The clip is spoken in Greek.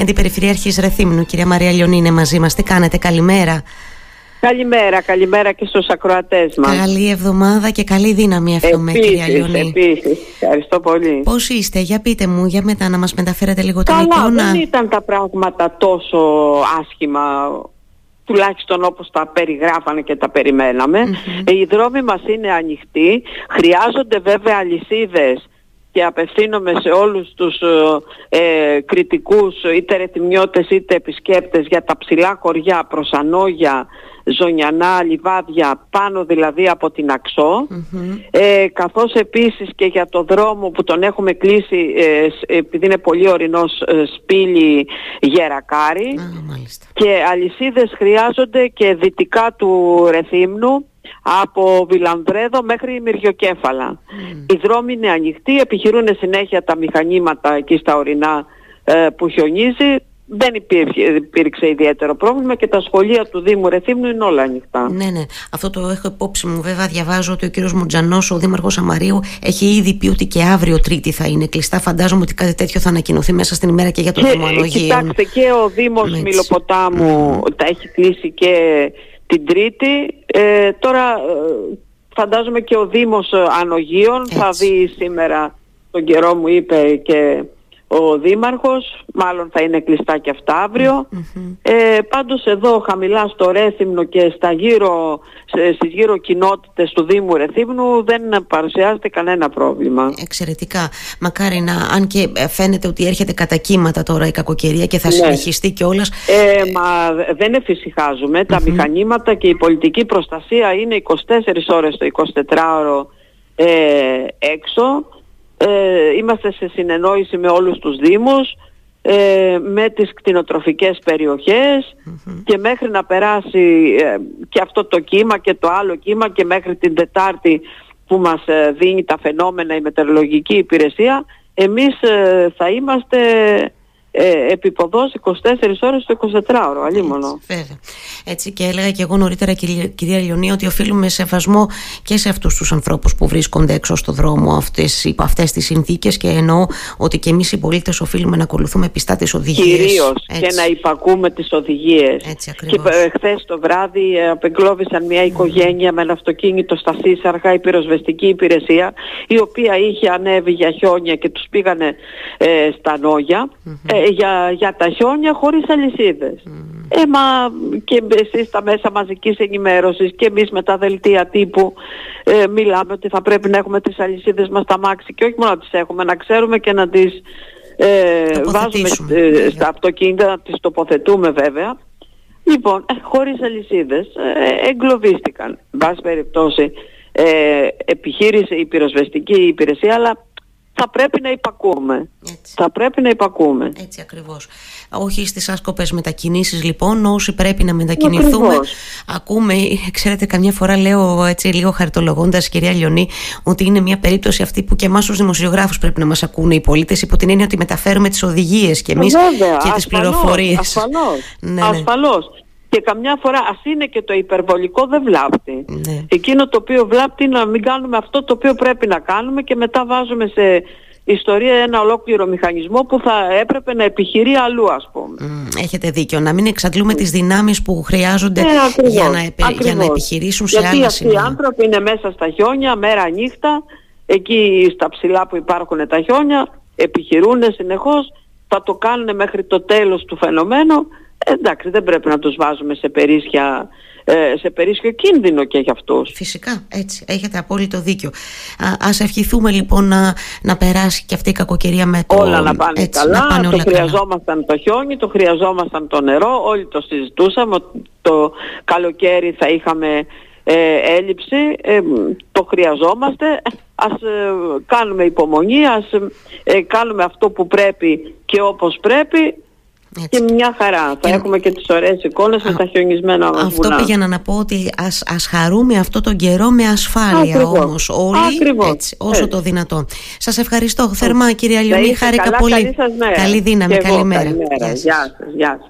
Αντιπεριφερειάρχης Ρεθύμνου, κυρία Μαρία Λιονή είναι μαζί μας. Τι κάνετε, καλημέρα. Καλημέρα, καλημέρα και στους ακροατές μας. Καλή εβδομάδα και καλή δύναμη εύχομαι κυρία Λιονή. Επίσης, ευχαριστώ πολύ. Πώς είστε, για πείτε μου, για μετά να μας μεταφέρετε λίγο την Καλά, εικόνα. δεν ήταν τα πράγματα τόσο άσχημα τουλάχιστον όπως τα περιγράφανε και τα περιμέναμε. Ε, Οι δρόμοι μας είναι ανοιχτοί, χρειάζονται βέβαια αλυσίδες και απευθύνομαι σε όλους τους ε, ε, κριτικούς είτε ρετιμιώτες είτε επισκέπτες για τα ψηλά χωριά προς Ανόγια, Ζωνιανά, Λιβάδια, πάνω δηλαδή από την αξο ε, καθώς επίσης και για το δρόμο που τον έχουμε κλείσει ε, σ- επειδή είναι πολύ ορεινός ε, σπήλι Γερακάρη Α, μάλιστα. και αλυσίδες χρειάζονται και δυτικά του Ρεθύμνου από Βιλανδρέδο μέχρι Μυριοκέφαλα. Οι δρόμοι είναι ανοιχτοί, επιχειρούν συνέχεια τα μηχανήματα εκεί στα ορεινά ε, που χιονίζει. Δεν υπήρχε, υπήρξε ιδιαίτερο πρόβλημα και τα σχολεία του Δήμου Ρεθύμνου είναι όλα ανοιχτά. Ναι, ναι. Αυτό το έχω υπόψη μου. Βέβαια, διαβάζω ότι ο κύριος Μουτζανός, ο Δήμαρχος Αμαρίου, έχει ήδη πει ότι και αύριο Τρίτη θα είναι κλειστά. Φαντάζομαι ότι κάτι τέτοιο θα ανακοινωθεί μέσα στην ημέρα και για το Δήμο Και, Ανογείων. κοιτάξτε και ο Δήμος Έτσι. Μιλοποτάμου τα έχει κλείσει και την Τρίτη. Ε, τώρα ε, φαντάζομαι και ο Δήμος ε, Ανογείων θα Έτσι. δει σήμερα τον καιρό μου είπε και ο Δήμαρχος, μάλλον θα είναι κλειστά και αυτά αύριο. Ε, πάντως εδώ χαμηλά στο Ρέθυμνο και στα γύρω, σε- στις γύρω κοινότητες του Δήμου Ρεθύμνου δεν παρουσιάζεται κανένα πρόβλημα. Εξαιρετικά. Μακάρι να, αν και ε, φαίνεται ότι έρχεται κατά κύματα τώρα η κακοκαιρία και θα Ναι. συνεχιστεί κιόλας. Ε, μα δεν εφησυχάζουμε. Τα μηχανήματα και η πολιτική προστασία είναι 24 ώρες το 24ωρο ε, έξω. Ε, είμαστε σε συνεννόηση με όλους τους Δήμους, ε, με τις κτηνοτροφικές περιοχές και μέχρι να περάσει ε, και αυτό το κύμα και το άλλο κύμα και μέχρι την Τετάρτη που μας ε, δίνει τα φαινόμενα η μετεωρολογική υπηρεσία, εμείς ε, θα είμαστε ε, επιποδός 24 ώρες το 24ωρο, αλίμονο. Βέβαια. Έτσι και έλεγα και εγώ νωρίτερα, κυρία, κυρία Λιονή, ότι οφείλουμε σεβασμό και σε αυτούς τους ανθρώπους που βρίσκονται έξω στο δρόμο αυτές, υπό αυτές τις συνθήκες και εννοώ ότι και εμείς οι πολίτες οφείλουμε να ακολουθούμε πιστά τις οδηγίες. Κυρίως και να υπακούμε τις οδηγίες. Έτσι και ακριβώς. ε, χθες το βράδυ ε, απεγκλώβησαν μια οικογένεια με ένα αυτοκίνητο στα Σύσαργα, η πυροσβεστική υπηρεσία, η οποία είχε ανέβει για χιόνια και τους πήγανε ε, στα νογια ε, για, για τα χιόνια χωρίς αλυσίδες. Ε, μα και εσείς στα μέσα μαζικής ενημέρωσης και εμείς με τα δελτία τύπου ε, μιλάμε ότι θα πρέπει να έχουμε τις αλυσίδες μας στα μάξι και όχι μόνο να τις έχουμε, να ξέρουμε και να τις ε, βάζουμε Τοποθετήσουμε, ε, βέβαια. στα αυτοκίνητα, να τις τοποθετούμε βέβαια. Λοιπόν, ε, χωρίς αλυσίδες ε, εγκλωβίστηκαν. Εν πάση περιπτώσει ε, επιχείρησε η πυροσβεστική υπηρεσία, αλλά θα πρέπει να υπακούμε. Έτσι. Θα πρέπει να υπακούμε. Έτσι ακριβώς. Όχι στις άσκοπες μετακινήσεις λοιπόν, όσοι πρέπει να μετακινηθούμε. Ακριβώς. Ακούμε, ξέρετε καμιά φορά λέω έτσι λίγο χαριτολογώντας κυρία Λιονή, ότι είναι μια περίπτωση αυτή που και εμάς τους δημοσιογράφους πρέπει να μας ακούνε οι πολίτες υπό την έννοια ότι μεταφέρουμε τις οδηγίες και εμείς Βέβαια, και τις ασφαλώς, πληροφορίες. Ασφαλώς, Ναι, ναι. Ασφαλώς. Και καμιά φορά, ας είναι και το υπερβολικό, δεν βλάπτει. Ναι. Εκείνο το οποίο βλάπτει είναι να μην κάνουμε αυτό το οποίο πρέπει να κάνουμε και μετά βάζουμε σε ιστορία ένα ολόκληρο μηχανισμό που θα έπρεπε να επιχειρεί αλλού ας πούμε. Μμ, Έχετε δίκιο. Να μην εξαντλούμε τις δυνάμεις που χρειάζονται Ε, ακριβώς, για, να, επε- για να ακριβώς. επιχειρήσουν σε Γιατί άλλα αυτοί οι σημεία. άνθρωποι είναι μέσα στα χιόνια, μέρα νύχτα, εκεί στα ψηλά που υπάρχουν τα χιόνια, επιχειρούν συνεχώς, θα το κάνουν μέχρι το τέλος του φαινομένου. Ε, εντάξει, δεν πρέπει να τους βάζουμε σε περίσσια, ε, σε περίσσιο κίνδυνο και για αυτούς. Φυσικά, έτσι. Έχετε απόλυτο δίκιο. Α ας ευχηθούμε λοιπόν να, να περάσει και αυτή η κακοκαιρία με το... όλα να πάνε έτσι, καλά, να πάνε το όλα καλά. χρειαζόμασταν το χιόνι, το χρειαζόμασταν το νερό, όλοι το συζητούσαμε ότι το καλοκαίρι θα είχαμε ε, έλλειψη, ε, μ, το χρειαζόμαστε, ας ε, κάνουμε υπομονή, ας ε, κάνουμε αυτό που πρέπει και όπως πρέπει Έτσι. και μια χαρά. Θα Και- έχουμε και τις ωραίες εικόνες με τα χιονισμένα μας Αυτό βουνά. πήγαινα να πω ότι ας, ας χαρούμε αυτό τον καιρό με ασφάλεια Ακριβώς. όμως όλοι Ακριβώς. έτσι, όσο Έτσι. το δυνατόν. Σας ευχαριστώ θερμά κυρία Να Λιονή, είστε χάρηκα καλά, πολύ. καλή σας μέρα. Καλή δύναμη, Και εγώ, καλημέρα. καλημέρα. Γεια σας. Γεια σας. Γεια σας.